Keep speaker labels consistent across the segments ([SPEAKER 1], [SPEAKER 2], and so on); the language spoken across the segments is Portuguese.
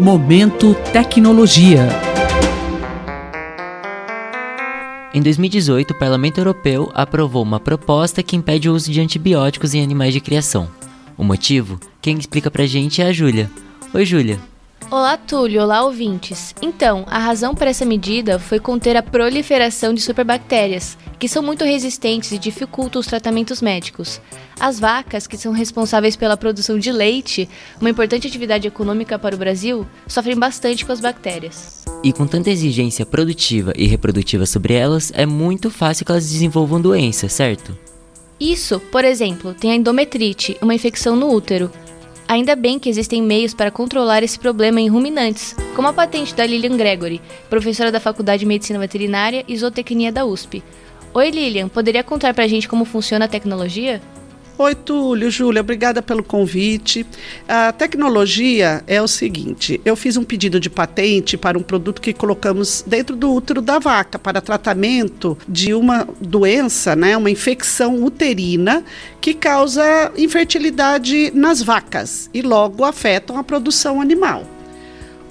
[SPEAKER 1] Momento Tecnologia.
[SPEAKER 2] Em 2018, o Parlamento Europeu aprovou uma proposta que impede o uso de antibióticos em animais de criação. O motivo? Quem explica pra gente é a Júlia. Oi, Júlia.
[SPEAKER 3] Olá, Túlio. Olá, ouvintes. Então, a razão para essa medida foi conter a proliferação de superbactérias, que são muito resistentes e dificultam os tratamentos médicos. As vacas, que são responsáveis pela produção de leite, uma importante atividade econômica para o Brasil, sofrem bastante com as bactérias.
[SPEAKER 2] E com tanta exigência produtiva e reprodutiva sobre elas, é muito fácil que elas desenvolvam doenças, certo?
[SPEAKER 3] Isso, por exemplo, tem a endometrite, uma infecção no útero, Ainda bem que existem meios para controlar esse problema em ruminantes, como a patente da Lilian Gregory, professora da Faculdade de Medicina Veterinária e Zootecnia da USP. Oi Lilian, poderia contar pra gente como funciona a tecnologia?
[SPEAKER 4] Oi, Túlio, Júlia, obrigada pelo convite. A tecnologia é o seguinte: eu fiz um pedido de patente para um produto que colocamos dentro do útero da vaca para tratamento de uma doença, né, uma infecção uterina que causa infertilidade nas vacas e logo afetam a produção animal.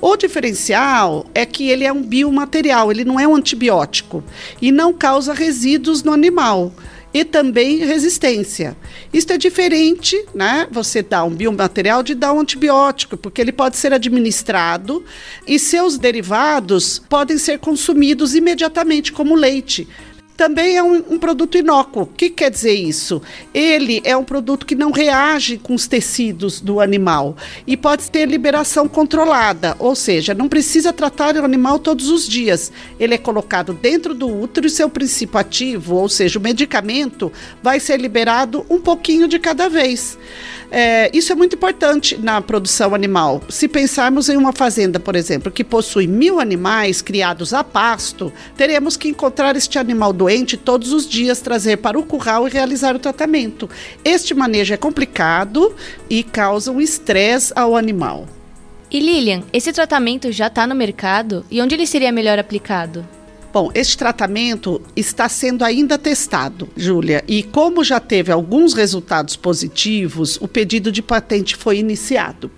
[SPEAKER 4] O diferencial é que ele é um biomaterial, ele não é um antibiótico e não causa resíduos no animal e também resistência. Isso é diferente, né? Você dá um biomaterial de dar um antibiótico, porque ele pode ser administrado e seus derivados podem ser consumidos imediatamente, como leite também é um, um, produto inócuo. O que quer dizer isso? Ele é um produto que não reage com os tecidos do animal e pode ter liberação controlada, ou seja, não precisa tratar o animal todos os dias. Ele é colocado dentro do útero e seu princípio ativo, ou seja, o medicamento, vai ser liberado um pouquinho de cada vez. É, isso é muito importante na produção animal. Se pensarmos em uma fazenda, por exemplo, que possui mil animais criados a pasto, teremos que encontrar este animal doente todos os dias, trazer para o curral e realizar o tratamento. Este manejo é complicado e causa um estresse ao animal.
[SPEAKER 3] E Lilian, esse tratamento já está no mercado e onde ele seria melhor aplicado?
[SPEAKER 4] Bom, este tratamento está sendo ainda testado, Júlia, e como já teve alguns resultados positivos, o pedido de patente foi iniciado.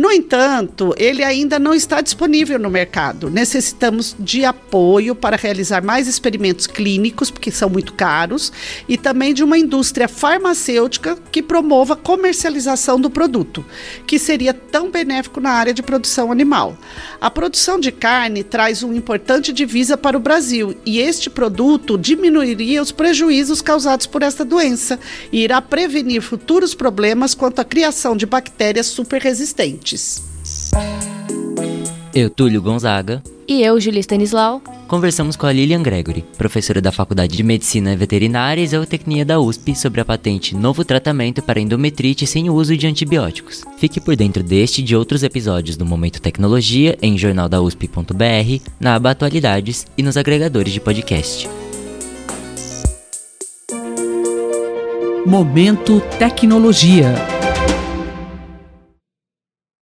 [SPEAKER 4] No entanto, ele ainda não está disponível no mercado. Necessitamos de apoio para realizar mais experimentos clínicos, porque são muito caros, e também de uma indústria farmacêutica que promova a comercialização do produto, que seria tão benéfico na área de produção animal. A produção de carne traz uma importante divisa para o Brasil e este produto diminuiria os prejuízos causados por esta doença e irá prevenir futuros problemas quanto à criação de bactérias super resistentes ouvintes.
[SPEAKER 2] Eu, Túlio Gonzaga.
[SPEAKER 3] E eu, Julia Stanislau.
[SPEAKER 2] Conversamos com a Lilian Gregory, professora da Faculdade de Medicina Veterinária e Zootecnia da USP, sobre a patente Novo Tratamento para Endometrite sem uso de antibióticos. Fique por dentro deste e de outros episódios do Momento Tecnologia em jornaldausp.br, na aba Atualidades e nos agregadores de podcast.
[SPEAKER 1] Momento Tecnologia.